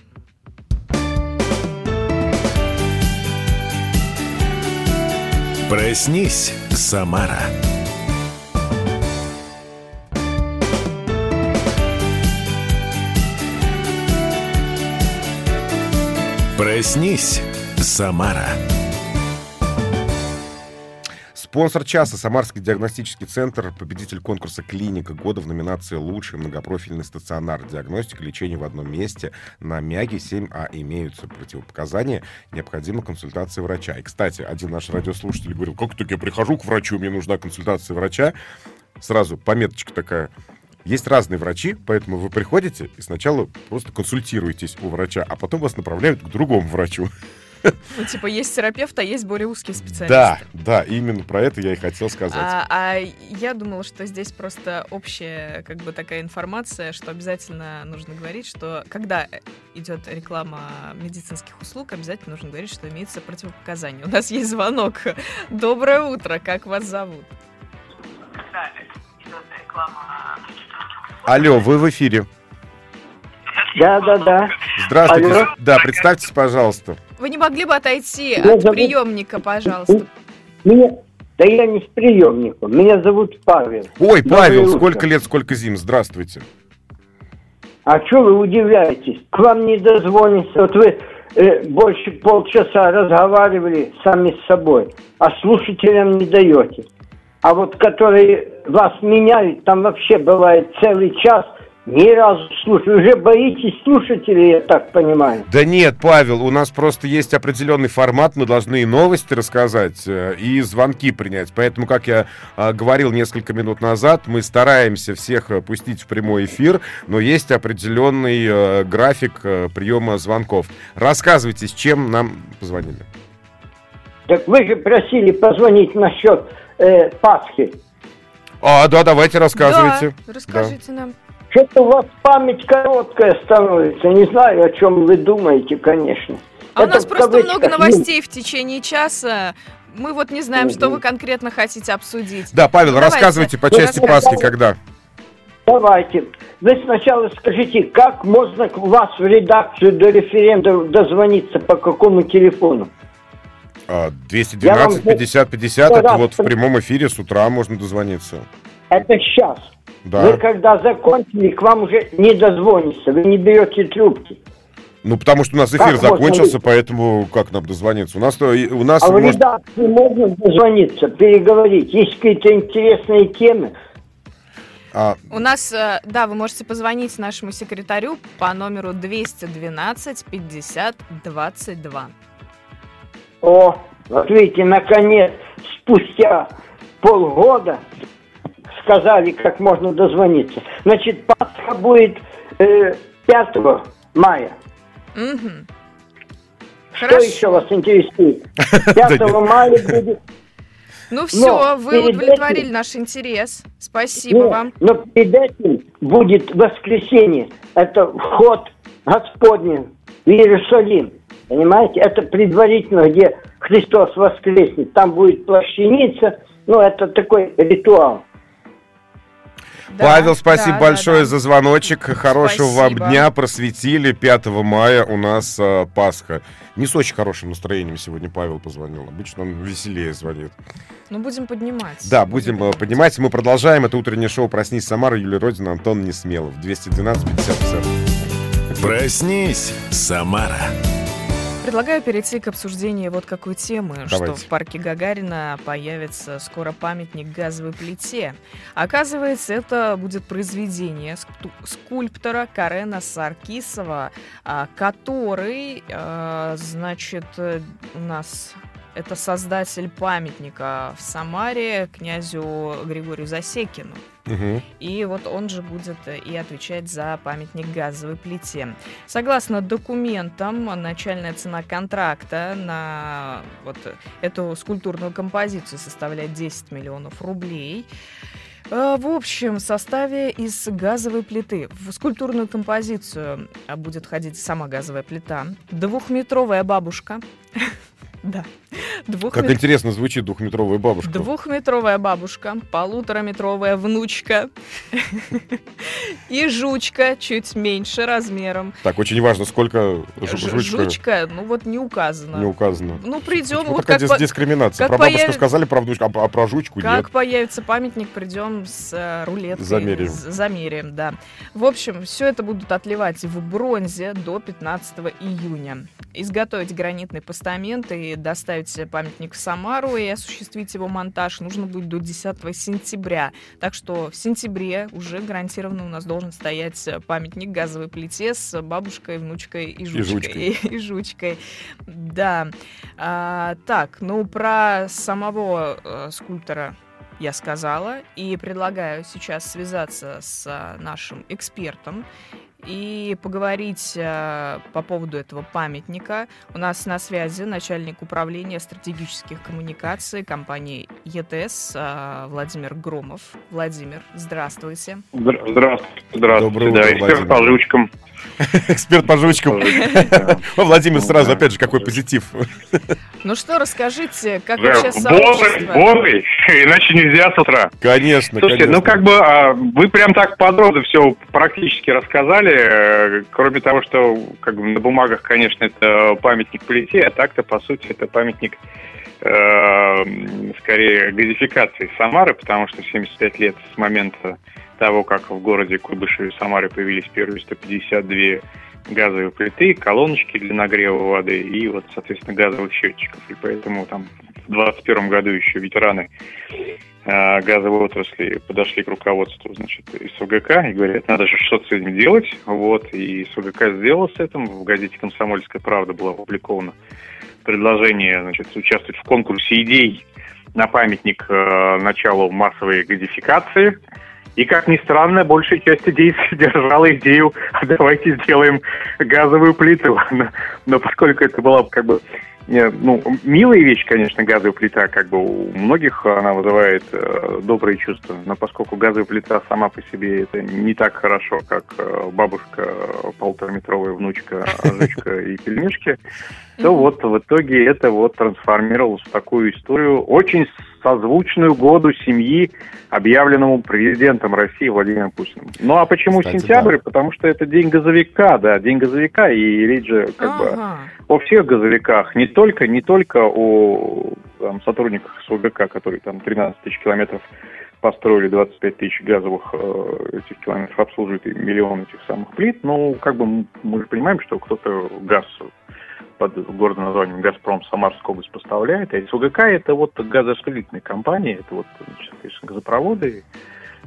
Speaker 1: Проснись, Самара. Проснись, Самара.
Speaker 2: Спонсор часа Самарский диагностический центр, победитель конкурса «Клиника года» в номинации «Лучший многопрофильный стационар. Диагностика, лечение в одном месте» на МЯГе 7А. Имеются противопоказания, необходима консультация врача. И, кстати, один наш радиослушатель говорил, как так я прихожу к врачу, мне нужна консультация врача. Сразу пометочка такая. Есть разные врачи, поэтому вы приходите и сначала просто консультируетесь у врача, а потом вас направляют к другому врачу.
Speaker 3: Ну, типа, есть терапевт, а есть более узкие специалисты.
Speaker 2: Да, да, именно про это я и хотел сказать.
Speaker 3: А, а я думала, что здесь просто общая как бы такая информация, что обязательно нужно говорить, что когда идет реклама медицинских услуг, обязательно нужно говорить, что имеется противопоказание. У нас есть звонок. Доброе утро, как вас зовут?
Speaker 2: Алло, вы в эфире.
Speaker 7: Да, да, да.
Speaker 2: Здравствуйте.
Speaker 7: Алло.
Speaker 2: Да, представьтесь, пожалуйста.
Speaker 3: Вы не могли бы отойти
Speaker 7: Я
Speaker 3: от
Speaker 7: зовут-
Speaker 3: приемника, пожалуйста?
Speaker 7: Меня... Да я не с приемником. Меня зовут Павел.
Speaker 2: Ой,
Speaker 7: Доброе
Speaker 2: Павел,
Speaker 7: утро.
Speaker 2: сколько лет, сколько зим. Здравствуйте.
Speaker 7: А что вы удивляетесь? К вам не дозвонится. Вот вы э, больше полчаса разговаривали сами с собой, а слушателям не даете. А вот которые вас меняют, там вообще бывает целый час, ни разу слушаю. Уже боитесь слушателей, я так понимаю.
Speaker 2: Да нет, Павел, у нас просто есть определенный формат, мы должны и новости рассказать, э, и звонки принять. Поэтому, как я э, говорил несколько минут назад, мы стараемся всех э, пустить в прямой эфир, но есть определенный э, график приема звонков. Рассказывайте, с чем нам позвонили.
Speaker 7: Так вы же просили позвонить насчет э, Пасхи.
Speaker 2: А, да, давайте рассказывайте.
Speaker 3: Да, расскажите нам.
Speaker 7: Что-то у вас память короткая становится. Не знаю, о чем вы думаете, конечно.
Speaker 3: А у
Speaker 7: Это
Speaker 3: нас
Speaker 7: в
Speaker 3: просто много новостей в течение часа. Мы вот не знаем, что вы конкретно хотите обсудить.
Speaker 2: Да, Павел,
Speaker 3: Давайте.
Speaker 2: рассказывайте по части Пасхи, когда.
Speaker 7: Давайте. Вы сначала скажите, как можно к вас в редакцию до референдума дозвониться, по какому телефону?
Speaker 2: А,
Speaker 7: Я
Speaker 2: 212
Speaker 7: вам-
Speaker 2: 50 50,
Speaker 7: Ну,
Speaker 2: это вот в прямом эфире с утра можно дозвониться.
Speaker 7: Это сейчас.
Speaker 2: Да.
Speaker 7: Вы когда закончили, к вам уже не дозвонится, вы не берете трубки.
Speaker 2: Ну, потому что у нас эфир
Speaker 7: Как
Speaker 2: закончился, поэтому как нам дозвониться? У нас, то- у нас
Speaker 7: А в
Speaker 2: может-
Speaker 7: редакции можно дозвониться, переговорить. Есть какие-то интересные темы.
Speaker 2: а,
Speaker 3: У нас, э, да, вы можете позвонить нашему секретарю по номеру 212 50 22.
Speaker 7: О, вот видите, наконец, спустя полгода сказали, как можно дозвониться. Значит, Пасха будет э, 5 мая.
Speaker 3: Мгм.
Speaker 7: Что
Speaker 3: Хорошо.
Speaker 7: еще вас интересует? 5 мая будет...
Speaker 3: Ну все, вы
Speaker 7: перед
Speaker 3: удовлетворили
Speaker 7: этим-
Speaker 3: наш интерес. Спасибо
Speaker 7: Нет,
Speaker 3: вам.
Speaker 7: Но перед этим будет воскресенье. Это вход Господний в Иерусалим. Понимаете? Это предварительно, где Христос воскреснет. Там будет плащаница. Ну, это такой ритуал.
Speaker 3: Да,
Speaker 2: Павел, спасибо
Speaker 3: да,
Speaker 2: большое
Speaker 3: да, да.
Speaker 2: за звоночек. Хорошего вам
Speaker 3: Спасибо.
Speaker 2: дня. Просветили. 5 мая у нас а, Пасха. Не с очень хорошим настроением сегодня Павел позвонил. Обычно он веселее звонит.
Speaker 3: Ну, будем поднимать.
Speaker 2: Да, будем э, поднимать. Мы продолжаем. Это утреннее шоу «Проснись, Самара». Юлия Родина, Антон Несмелов. 212 50 50.
Speaker 1: Проснись, Самара.
Speaker 3: Предлагаю перейти к обсуждению вот какой темы, что
Speaker 2: Давайте.
Speaker 3: в парке Гагарина появится скоро памятник газовой плите. Оказывается, это будет произведение скульптора Карена Саркисова, а, который, а, значит, э, у нас это создатель памятника в Самаре князю Григорию Засекину.
Speaker 2: Мгм.
Speaker 3: И вот он же будет и отвечать за памятник газовой плите. Согласно документам, начальная цена контракта на вот эту скульптурную композицию составляет 10 миллионов рублей. Э, В общем составе из газовой плиты в скульптурную композицию а, будет входить сама газовая плита, двухметровая бабушка, да,
Speaker 2: Как
Speaker 3: двухмет-
Speaker 2: интересно звучит двухметровая бабушка.
Speaker 3: Двухметровая бабушка, полутораметровая внучка и жучка чуть меньше размером.
Speaker 2: Так, очень важно, сколько жучка
Speaker 3: жучка, ну вот не указано.
Speaker 2: не указано.
Speaker 3: Ну, придем, вот как,
Speaker 2: дискриминация?
Speaker 3: как
Speaker 2: про бабушку сказали, про внучку, а, а про жучку
Speaker 3: как
Speaker 2: нет.
Speaker 3: появится памятник, придем с э, рулеткой.
Speaker 2: Замеряем.
Speaker 3: з- Замеряем, да. В общем, все это будут отливать в бронзе до 15 июня. Изготовить гранитный постамент и доставить памятник в Самару и осуществить его монтаж нужно будет до 10 сентября. Так что в сентябре уже гарантированно у нас должен стоять э, памятник газовой плите с бабушкой, внучкой и жучкой.
Speaker 2: жучкой.
Speaker 3: И, жучкой. Да. А, так, ну про самого э, скульптора я сказала, и предлагаю сейчас связаться с а, нашим экспертом и поговорить а, по поводу этого памятника. У нас на связи начальник управления стратегических коммуникаций компании ЕТС а, Владимир Громов. Владимир, здравствуйте.
Speaker 8: Здра- Здравствуйте, здравствуйте.
Speaker 2: Доброе
Speaker 8: да,
Speaker 2: утро,
Speaker 8: эксперт
Speaker 2: Владимир.
Speaker 8: по.
Speaker 2: Эксперт по жучкам. Владимир, сразу, опять же, какой позитив.
Speaker 3: Ну что, расскажите, как вообще
Speaker 8: Бодрый, бодрый, иначе нельзя с утра.
Speaker 2: Конечно,
Speaker 8: Слушайте,
Speaker 2: конечно.
Speaker 8: ну как бы а, вы прям так подробно все практически рассказали, э, кроме того, что как бы на бумагах, конечно, это памятник плите, а так-то, по сути, это памятник скорее газификации Самары, потому что 75 лет с момента того, как в городе Куйбышеве Самаре появились первые 152 газовые плиты, колоночки для нагрева воды и вот, соответственно, газовых счетчиков. И поэтому там в 21 году еще ветераны э, газовой отрасли подошли к руководству, значит, из СУГК и говорят, надо же что-то с этим делать. Вот, и СУГК сделал с этим. В газете «Комсомольская правда» было опубликовано предложение, значит, участвовать в конкурсе идей на памятник э, началу массовой газификации. И, как ни странно, большая часть идей содержала идею «А «давайте сделаем газовую плиту». Но, но поскольку это была как бы ну, милая вещь, конечно, газовая плита, как бы у многих она вызывает э, добрые чувства, но поскольку газовая плита сама по себе это не так хорошо, как э, бабушка, э, полтораметровая внучка, жучка и пельмешки, то вот в итоге это вот трансформировалось в такую историю, очень созвучную году семьи, объявленному президентом России Владимиром Путиным. Ну а почему
Speaker 2: Кстати,
Speaker 8: сентябрь?
Speaker 2: да.
Speaker 8: Потому что это день газовика, да, день газовика, и речь же как бы
Speaker 3: Ага.
Speaker 8: о всех газовиках, не только, не только о там, сотрудниках СУГК, которые там 13 тысяч километров построили 25 тысяч газовых э, этих километров, обслуживает и миллион этих самых плит. Ну, как бы мы же понимаем, что кто-то газ под городом названием «Газпром» Самарская область поставляет, а СВГК – это вот газораспределительная компания, это вот, значит, конечно, газопроводы,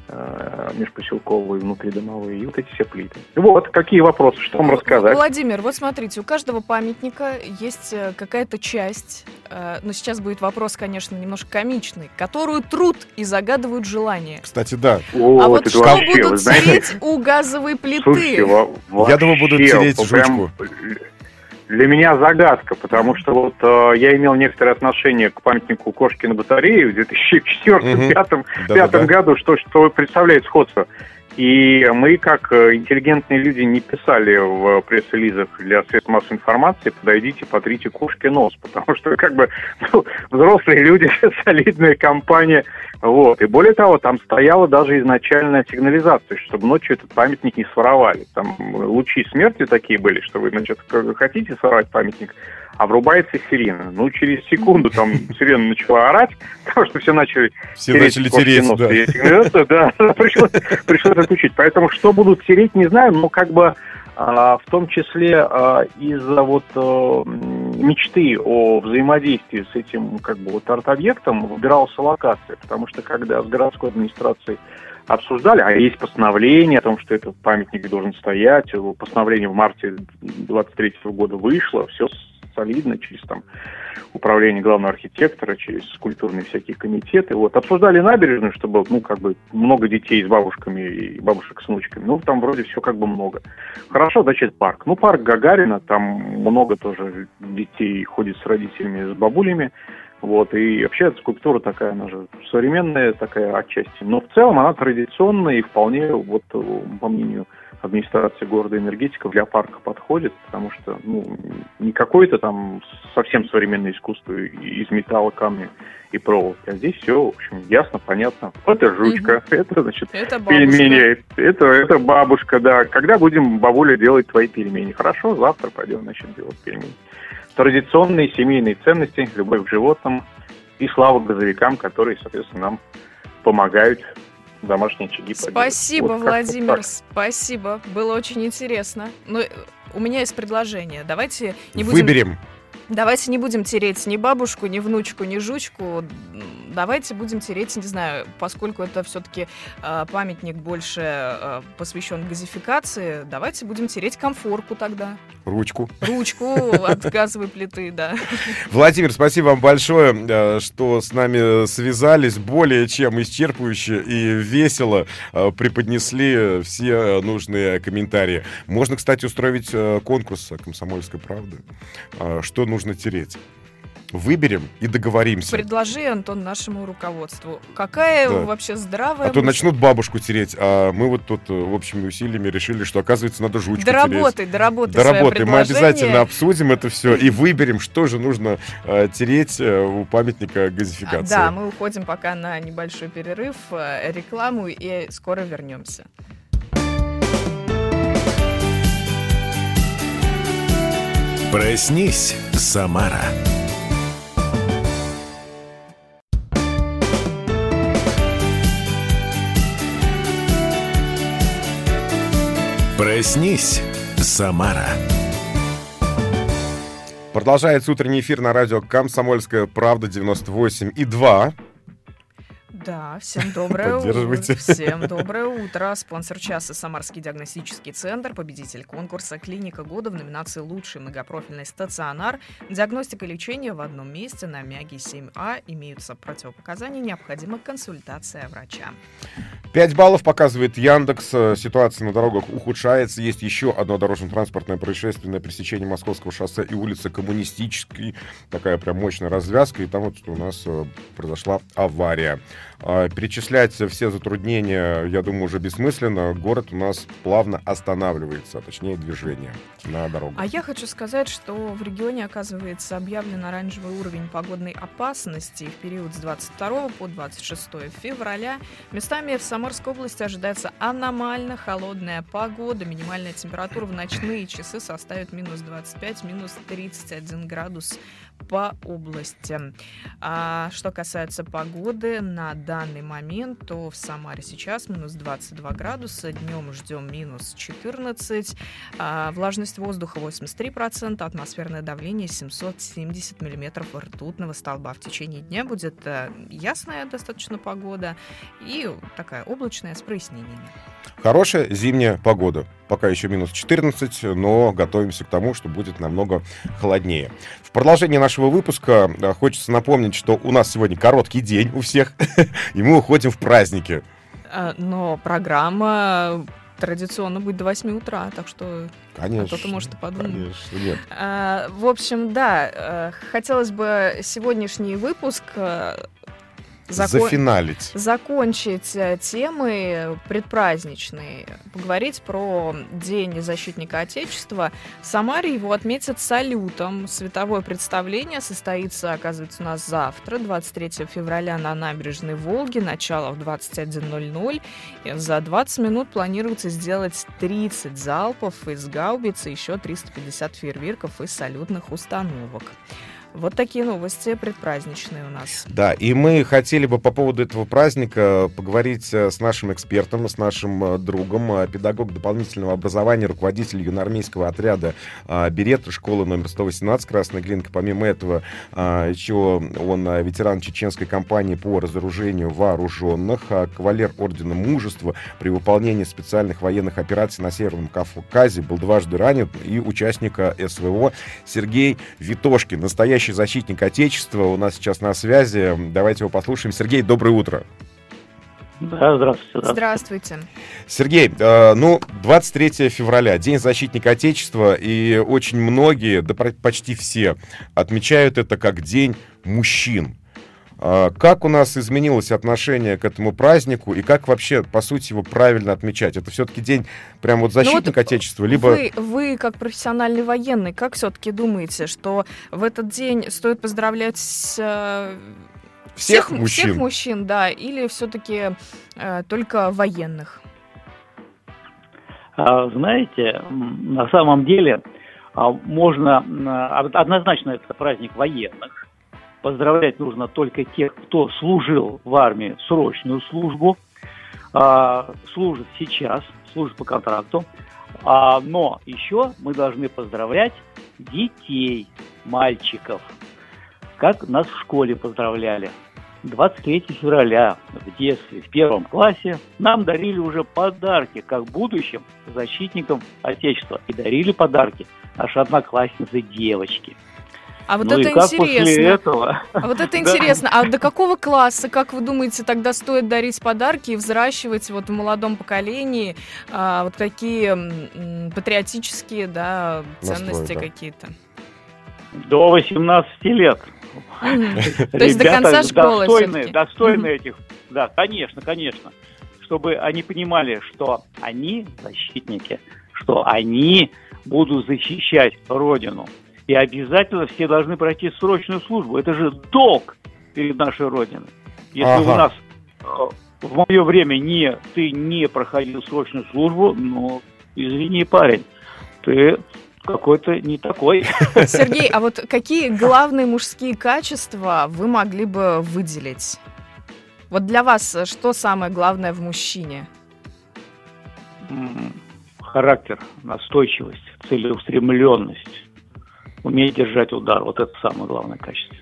Speaker 8: э, межпоселковые, внутридомовые, и вот эти все плиты. Вот, какие вопросы, что вам рассказать?
Speaker 3: Владимир, вот смотрите, у каждого памятника есть э, какая-то часть, э, но сейчас будет вопрос, конечно, немножко комичный, которую труд и загадывают желание.
Speaker 2: Кстати, да.
Speaker 8: Вот,
Speaker 3: а вот что
Speaker 8: вообще,
Speaker 3: будут
Speaker 8: знаете,
Speaker 3: тереть у газовой плиты?
Speaker 8: Слушайте, во-
Speaker 2: Я думаю, будут тереть
Speaker 8: прям
Speaker 2: жучку.
Speaker 8: Для меня загадка, потому что вот э, я имел некоторое отношение к памятнику Кошки на батарее в 2004-2005
Speaker 2: Да-да-да.
Speaker 8: пятом году, что, что представляет сходство. И мы, как э, интеллигентные люди, не писали в пресс-релизах для средств массовой информации «подойдите, потрите кошке нос», потому что как бы ну, взрослые люди, солидная компания. Вот. И более того, там стояла даже изначальная сигнализация, чтобы ночью этот памятник не своровали. Там лучи смерти такие были, что вы, значит, хотите своровать памятник, а врубается сирена. Ну, через секунду там сирена начала орать, потому что все начали
Speaker 2: Все начали
Speaker 8: кошки
Speaker 2: тереть, да.
Speaker 8: Да, пришлось, пришлось отключить. Поэтому что будут тереть, не знаю, но как бы а, в том числе а, из-за вот э, мечты о взаимодействии с этим как бы вот арт-объектом выбиралась локация, потому что когда с городской администрацией обсуждали, а есть постановление о том, что этот памятник должен стоять, постановление в марте 23 года вышло, все солидно через там управление главного архитектора, через культурные всякие комитеты. Вот. Обсуждали набережную, чтобы, ну, как бы, много детей с бабушками и бабушек с внучками. Ну, там вроде все как бы много. Хорошо, значит, парк. Ну, парк Гагарина, там много тоже детей ходит с родителями, с бабулями. Вот, и вообще эта скульптура такая, она же современная такая отчасти. Но в целом она традиционная и вполне, вот, по мнению администрации города энергетика для парка подходит, потому что ну, не какое-то там совсем современное искусство из металла, камня и проволоки, а здесь все, в общем, ясно, понятно. Это жучка, это, значит,
Speaker 3: Это бабушка.
Speaker 8: пельмени, это, это бабушка, да. Когда будем, бабуля, делать твои пельмени? Хорошо, завтра пойдем, значит, делать пельмени. Традиционные семейные ценности, любовь к животным и слава газовикам, которые, соответственно, нам помогают домашние очаги.
Speaker 3: Спасибо,
Speaker 8: Вот
Speaker 3: Владимир,
Speaker 8: так.
Speaker 3: спасибо. Было очень интересно. Но э, у меня есть предложение. Давайте не будем,
Speaker 2: Выберем.
Speaker 3: давайте не будем тереть ни бабушку, ни внучку, ни жучку. Давайте будем тереть, не знаю, поскольку это все-таки памятник больше э, посвящен газификации, давайте будем тереть комфорку тогда.
Speaker 2: Ручку.
Speaker 3: Ручку от газовой плиты, да.
Speaker 2: Владимир, спасибо вам большое, э, что с нами связались. Более чем исчерпывающе и весело э, преподнесли все нужные комментарии. Можно, кстати, устроить э, конкурс «Комсомольской правды». Э, Что нужно тереть? Выберем и договоримся.
Speaker 3: Предложи, Антон, нашему руководству. Какая
Speaker 2: Да.
Speaker 3: вообще здравая
Speaker 2: А то
Speaker 3: мысль?
Speaker 2: начнут бабушку тереть, а мы вот тут э, общими усилиями решили, что, оказывается, надо жучку тереть.
Speaker 3: Доработай, доработай.
Speaker 2: Мы обязательно обсудим это все и выберем, что же нужно э, тереть э, у памятника газификации.
Speaker 3: Да, мы уходим пока на небольшой перерыв, э, рекламу и скоро вернемся.
Speaker 1: Проснись, Самара. Проснись, Самара.
Speaker 2: Продолжается утренний эфир на радио «Комсомольская правда» 98 и 2.
Speaker 3: Да, всем доброе утро. Всем доброе утро. Спонсор часа Самарский диагностический центр, победитель конкурса «Клиника года» в номинации «Лучший многопрофильный стационар». Диагностика и лечение в одном месте на Мяги 7А. Имеются противопоказания, необходима консультация врача.
Speaker 2: 5 баллов показывает Яндекс. Ситуация на дорогах ухудшается. Есть еще одно дорожно-транспортное происшествие на пересечении Московского шоссе и улицы Коммунистической. Такая прям мощная развязка. И там вот у нас э, произошла авария. А, Перечислять все затруднения, я думаю, уже бессмысленно. Город у нас плавно останавливается, точнее движение на дорогах.
Speaker 3: А я хочу сказать, что в регионе, оказывается, объявлен оранжевый уровень погодной опасности в период с 22 по 26 февраля. Местами в Самарской области ожидается аномально холодная погода. Минимальная температура в ночные часы составит минус 25, минус 31 градус по области. А что касается погоды, на данный момент, то в Самаре сейчас минус 22 градуса, днем ждем минус 14, а влажность воздуха 83%, атмосферное давление 770 миллиметров ртутного столба. В течение дня будет э, ясная достаточно погода и такая облачная с прояснениями.
Speaker 2: Хорошая зимняя погода. Пока еще минус 14, но готовимся к тому, что будет намного холоднее. В продолжении нашего выпуска э, хочется напомнить, что у нас сегодня короткий день у всех, и мы уходим в праздники.
Speaker 3: А, но программа традиционно будет до 8 утра, так что
Speaker 2: конечно,
Speaker 3: кто-то может и подумать.
Speaker 2: Конечно, нет.
Speaker 3: А, в общем, да, э, хотелось бы сегодняшний выпуск э, закон...
Speaker 2: Зафиналить.
Speaker 3: закончить э, темы предпраздничные, поговорить про День защитника Отечества. В Самаре его отметят салютом. Световое представление состоится, оказывается, у нас завтра, 23 февраля на набережной Волги, начало в 21.00. И за 20 минут планируется сделать 30 залпов из гаубицы, еще 350 фейерверков из салютных установок. Вот такие новости предпраздничные у нас.
Speaker 2: Да, и мы хотели бы по поводу этого праздника поговорить э, с нашим экспертом, с нашим э, другом, э, педагог дополнительного образования, руководитель юноармейского отряда «Берет» школы номер 118 «Красная глинка». Помимо этого, еще он ветеран чеченской кампании по разоружению вооруженных, кавалер Ордена Мужества при выполнении специальных военных операций на Северном Кавказе, был дважды ранен и участника СВО Сергей Витошкин, настоящий настоящий защитник Отечества у нас сейчас на связи. Давайте его послушаем. Сергей, доброе утро.
Speaker 9: Да, здравствуйте.
Speaker 3: Здравствуйте.
Speaker 2: Сергей, э, ну, 23 февраля, День защитника Отечества, и очень многие, да почти все, отмечают это как День мужчин. А, как у нас изменилось отношение к этому празднику и как вообще, по сути, его правильно отмечать? Это все-таки день прям вот защитника ну вот Отечества, либо...
Speaker 3: Вы, вы, как профессиональный военный, как все-таки думаете, что в этот день стоит поздравлять э,
Speaker 2: всех, всех мужчин?
Speaker 3: Всех мужчин, да, или все-таки э, только военных?
Speaker 9: А, знаете, на самом деле а, можно однозначно это праздник военных, Поздравлять нужно только тех, кто служил в армии срочную службу, а, служит сейчас, служит по контракту. А, но еще мы должны поздравлять детей, мальчиков, как нас в школе поздравляли. 23 февраля в детстве, в первом классе, нам дарили уже подарки, как будущим защитникам Отечества. И дарили подарки наши одноклассницы девочки –
Speaker 3: а вот ну это интересно. этого... А вот это интересно. А до какого класса, как вы думаете, тогда стоит дарить подарки и взращивать вот в молодом поколении а, вот такие м, патриотические, да, ценности да. какие-то?
Speaker 9: До 18 лет.
Speaker 3: То есть до конца школы
Speaker 9: достойны, достойны этих, да, конечно, конечно, чтобы они понимали, что они защитники, что они будут защищать Родину, и обязательно все должны пройти срочную службу. Это же долг перед нашей Родиной. Если ага. у нас э, в мое время не, ты не проходил срочную службу, ну, извини, парень, ты какой-то не такой.
Speaker 3: Сергей, а вот какие главные мужские качества вы могли бы выделить? Вот для вас что самое главное в мужчине?
Speaker 9: Характер, настойчивость, целеустремленность уметь держать удар. Вот это самое главное качество.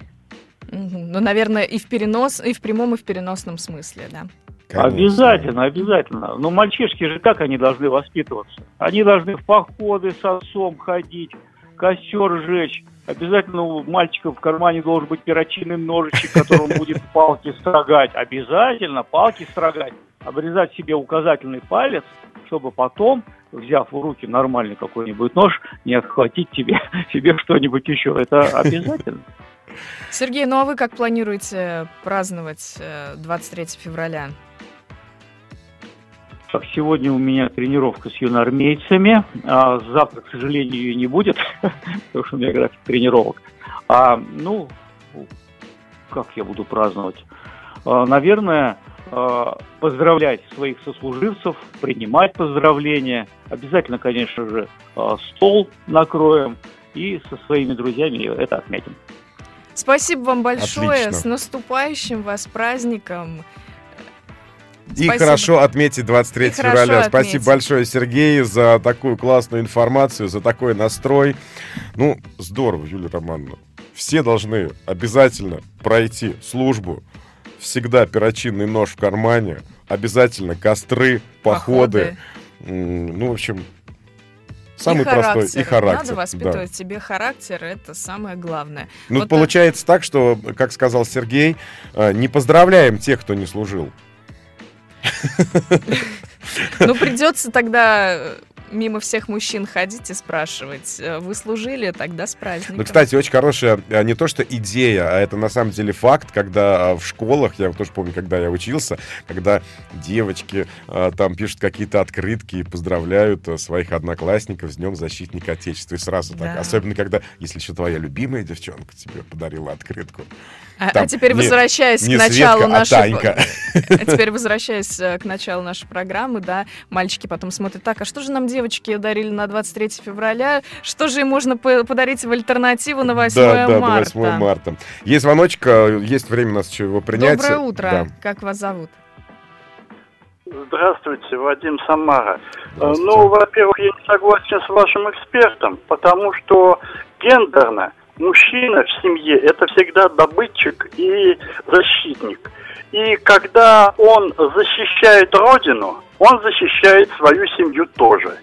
Speaker 3: Ну, наверное, и в перенос, и в прямом, и в переносном смысле, да.
Speaker 9: Конечно. Обязательно, обязательно. Но ну, мальчишки же как они должны воспитываться? Они должны в походы с отцом ходить, костер жечь. Обязательно у мальчика в кармане должен быть перочинный ножичек, которым будет палки строгать. Обязательно палки строгать. Обрезать себе указательный палец, чтобы потом взяв в руки нормальный какой-нибудь нож, не отхватить тебе, себе что-нибудь еще. Это обязательно.
Speaker 3: Сергей, ну а вы как планируете праздновать 23 э, февраля?
Speaker 9: Как сегодня у меня тренировка с юноармейцами, а завтра, к сожалению, ее не будет, потому что у меня график тренировок. А, ну, как я буду праздновать? А, наверное, а, поздравлять своих сослуживцев, принимать поздравления. Обязательно, конечно же, а, стол накроем и со своими друзьями это отметим.
Speaker 3: Спасибо вам большое.
Speaker 2: Отлично.
Speaker 3: С наступающим вас праздником.
Speaker 2: И
Speaker 3: Спасибо.
Speaker 2: хорошо отметить 23
Speaker 3: И
Speaker 2: февраля.
Speaker 3: отметить.
Speaker 2: Спасибо большое, Сергей, за такую классную информацию, за такой настрой. Ну, здорово, Юлия Романовна. Все должны обязательно пройти службу. Всегда перочинный нож в кармане. Обязательно костры, походы. М, Ну, в общем, самый
Speaker 3: и
Speaker 2: простой.
Speaker 3: характер.
Speaker 2: И характер.
Speaker 3: Надо
Speaker 2: да.
Speaker 3: воспитывать в себе характер, это самое главное.
Speaker 2: Ну,
Speaker 3: Вот
Speaker 2: получается так, что, как сказал Сергей, э, не поздравляем тех, кто не служил.
Speaker 3: Ну, придется тогда э, мимо всех мужчин ходить и спрашивать, э, вы служили тогда с праздником.
Speaker 2: Ну, кстати, очень хорошая, а, не то что идея, а это на самом деле факт, когда а, в школах, я тоже помню, когда я учился, когда девочки а, там пишут какие-то открытки и поздравляют своих одноклассников с Днем Защитника Отечества. И сразу так,
Speaker 3: Да.
Speaker 2: особенно когда, если еще твоя любимая девчонка тебе подарила открытку.
Speaker 3: А,
Speaker 2: Там
Speaker 3: а теперь
Speaker 2: не-
Speaker 3: возвращаясь
Speaker 2: не
Speaker 3: к началу
Speaker 2: Светка, а
Speaker 3: нашей...
Speaker 2: Танька.
Speaker 3: А теперь возвращаясь э, к началу нашей программы, да, мальчики потом смотрят, так, а что же нам девочки дарили на 23 февраля? Что же им можно по- подарить в альтернативу на 8
Speaker 2: да, да,
Speaker 3: марта?
Speaker 2: на 8 марта. Есть звоночек, а, есть время у нас еще его принять.
Speaker 3: Доброе утро.
Speaker 2: Да.
Speaker 3: Как вас зовут?
Speaker 10: Здравствуйте, Вадим Самара. Э,
Speaker 2: Здравствуйте.
Speaker 10: Ну, во-первых, я не согласен с вашим экспертом, потому что гендерно мужчина в семье это всегда добытчик и защитник. И когда он защищает родину, он защищает свою семью тоже.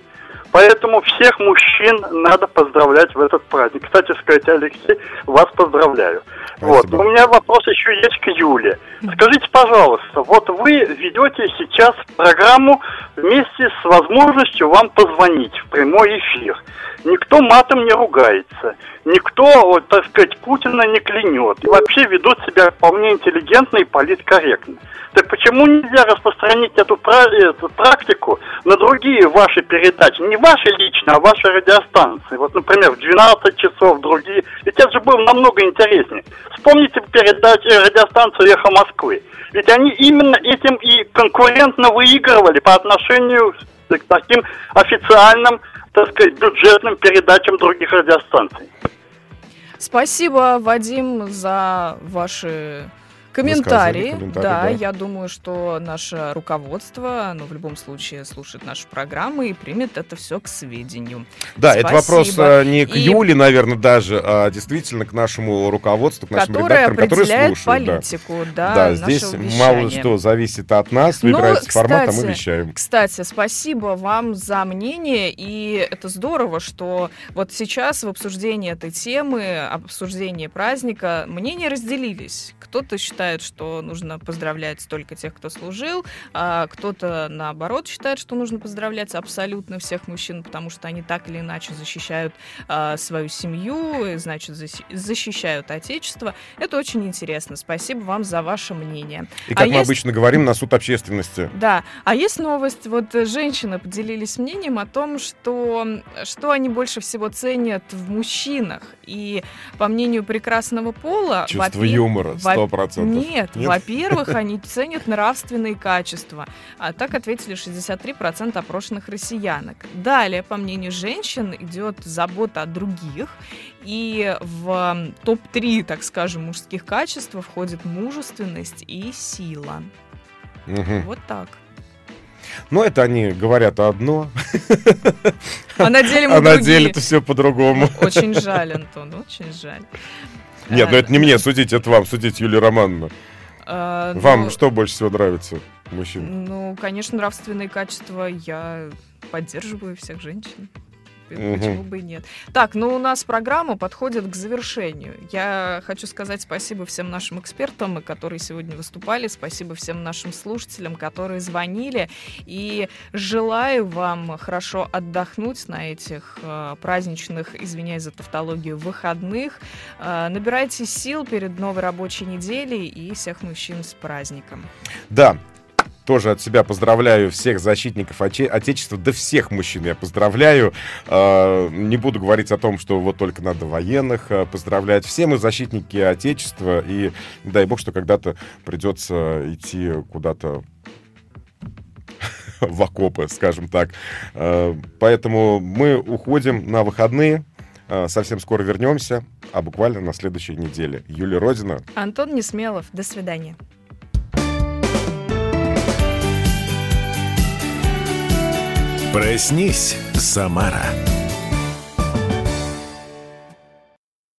Speaker 10: Поэтому всех мужчин надо поздравлять в этот праздник. Кстати сказать, Алексей, вас поздравляю. Вот. У меня вопрос еще есть к Юле. Скажите, пожалуйста, вот вы ведете сейчас программу вместе с возможностью вам позвонить в прямой эфир. Никто матом не ругается, никто, вот, так сказать, Путина не клянет. И вообще ведут себя вполне интеллигентно и политкорректно. Так почему нельзя распространить эту, эту практику на другие ваши передачи? Не ваши лично, а ваши радиостанции. Вот, например, в 12 часов другие. Ведь это же было намного интереснее. Вспомните передачу радиостанцию «Эхо Москвы». Ведь они именно этим и конкурентно выигрывали по отношению к таким официальным, так сказать, бюджетным передачам других радиостанций.
Speaker 3: Спасибо, Вадим, за ваши комментарии.
Speaker 2: Комментарии,
Speaker 3: да,
Speaker 2: да.
Speaker 3: я думаю, что наше руководство, ну, в любом случае, слушает нашу программу и примет это все к сведению.
Speaker 2: Да, это вопрос
Speaker 3: Спасибо.
Speaker 2: а, не к
Speaker 3: И-
Speaker 2: Юле, наверное, даже, а действительно к нашему руководству, к нашим
Speaker 3: Которая
Speaker 2: редакторам, которые слушают. да.
Speaker 3: политику, да,
Speaker 2: Да,
Speaker 3: нашего
Speaker 2: здесь
Speaker 3: вещания.
Speaker 2: мало что зависит от нас,
Speaker 3: Ну,
Speaker 2: выбирается формат, а мы вещаем.
Speaker 3: Кстати, спасибо вам за мнение, и это здорово, что вот сейчас в обсуждении этой темы, обсуждении праздника, мнения разделились. Кто-то считает, что нужно поздравлять только тех, кто служил, а кто-то, наоборот, считает, что нужно поздравлять абсолютно всех мужчин, потому что они так или иначе защищают а, свою семью, и, значит, защищают Отечество. Это очень интересно. Спасибо вам за ваше мнение.
Speaker 2: И как
Speaker 3: А
Speaker 2: мы
Speaker 3: есть-
Speaker 2: обычно говорим, на суд общественности.
Speaker 3: Да, а есть новость, вот женщины поделились мнением о том, что, что они больше всего ценят в мужчинах. И по мнению прекрасного пола...
Speaker 2: Чувство юмора,
Speaker 3: во-
Speaker 2: 100%.
Speaker 3: Нет,
Speaker 2: Нет?
Speaker 3: во-первых, они ценят нравственные качества. А так ответили 63% опрошенных россиянок. Далее, по мнению женщин, идет забота о других. И в м, топ-3, так скажем, мужских качеств входит мужественность и сила.
Speaker 2: Мгм.
Speaker 3: Вот так.
Speaker 2: Но это они говорят одно,
Speaker 3: А на деле мы
Speaker 2: а на деле это все по-другому.
Speaker 3: Очень жаль, Антон, очень жаль.
Speaker 2: Нет, ну
Speaker 3: Э,
Speaker 2: это не мне судить, это вам судить, Юлия Романовна. Вам
Speaker 3: ну,
Speaker 2: что больше всего нравится, мужчин?
Speaker 3: Ну, конечно, нравственные качества я поддерживаю всех женщин.
Speaker 2: Мгм.
Speaker 3: Почему бы и нет? Так, ну у нас программа подходит к завершению. Я хочу сказать спасибо всем нашим экспертам, которые сегодня выступали. Спасибо всем нашим слушателям, которые звонили. И желаю вам хорошо отдохнуть на этих э, праздничных, извиняюсь за тавтологию, выходных. Э, набирайте сил перед новой рабочей неделей и всех мужчин с праздником.
Speaker 2: Да, тоже от себя поздравляю всех защитников Оче- Отечества, да всех мужчин я поздравляю. Э, Не буду говорить о том, что вот только надо военных э, поздравлять. Все мы защитники Отечества, и дай бог, что когда-то придется идти куда-то в окопы, скажем так. Э, Поэтому мы уходим на выходные. Совсем скоро вернемся. а буквально на следующей неделе. Юлия Родина.
Speaker 3: Антон Несмелов. До свидания.
Speaker 1: Проснись, Самара.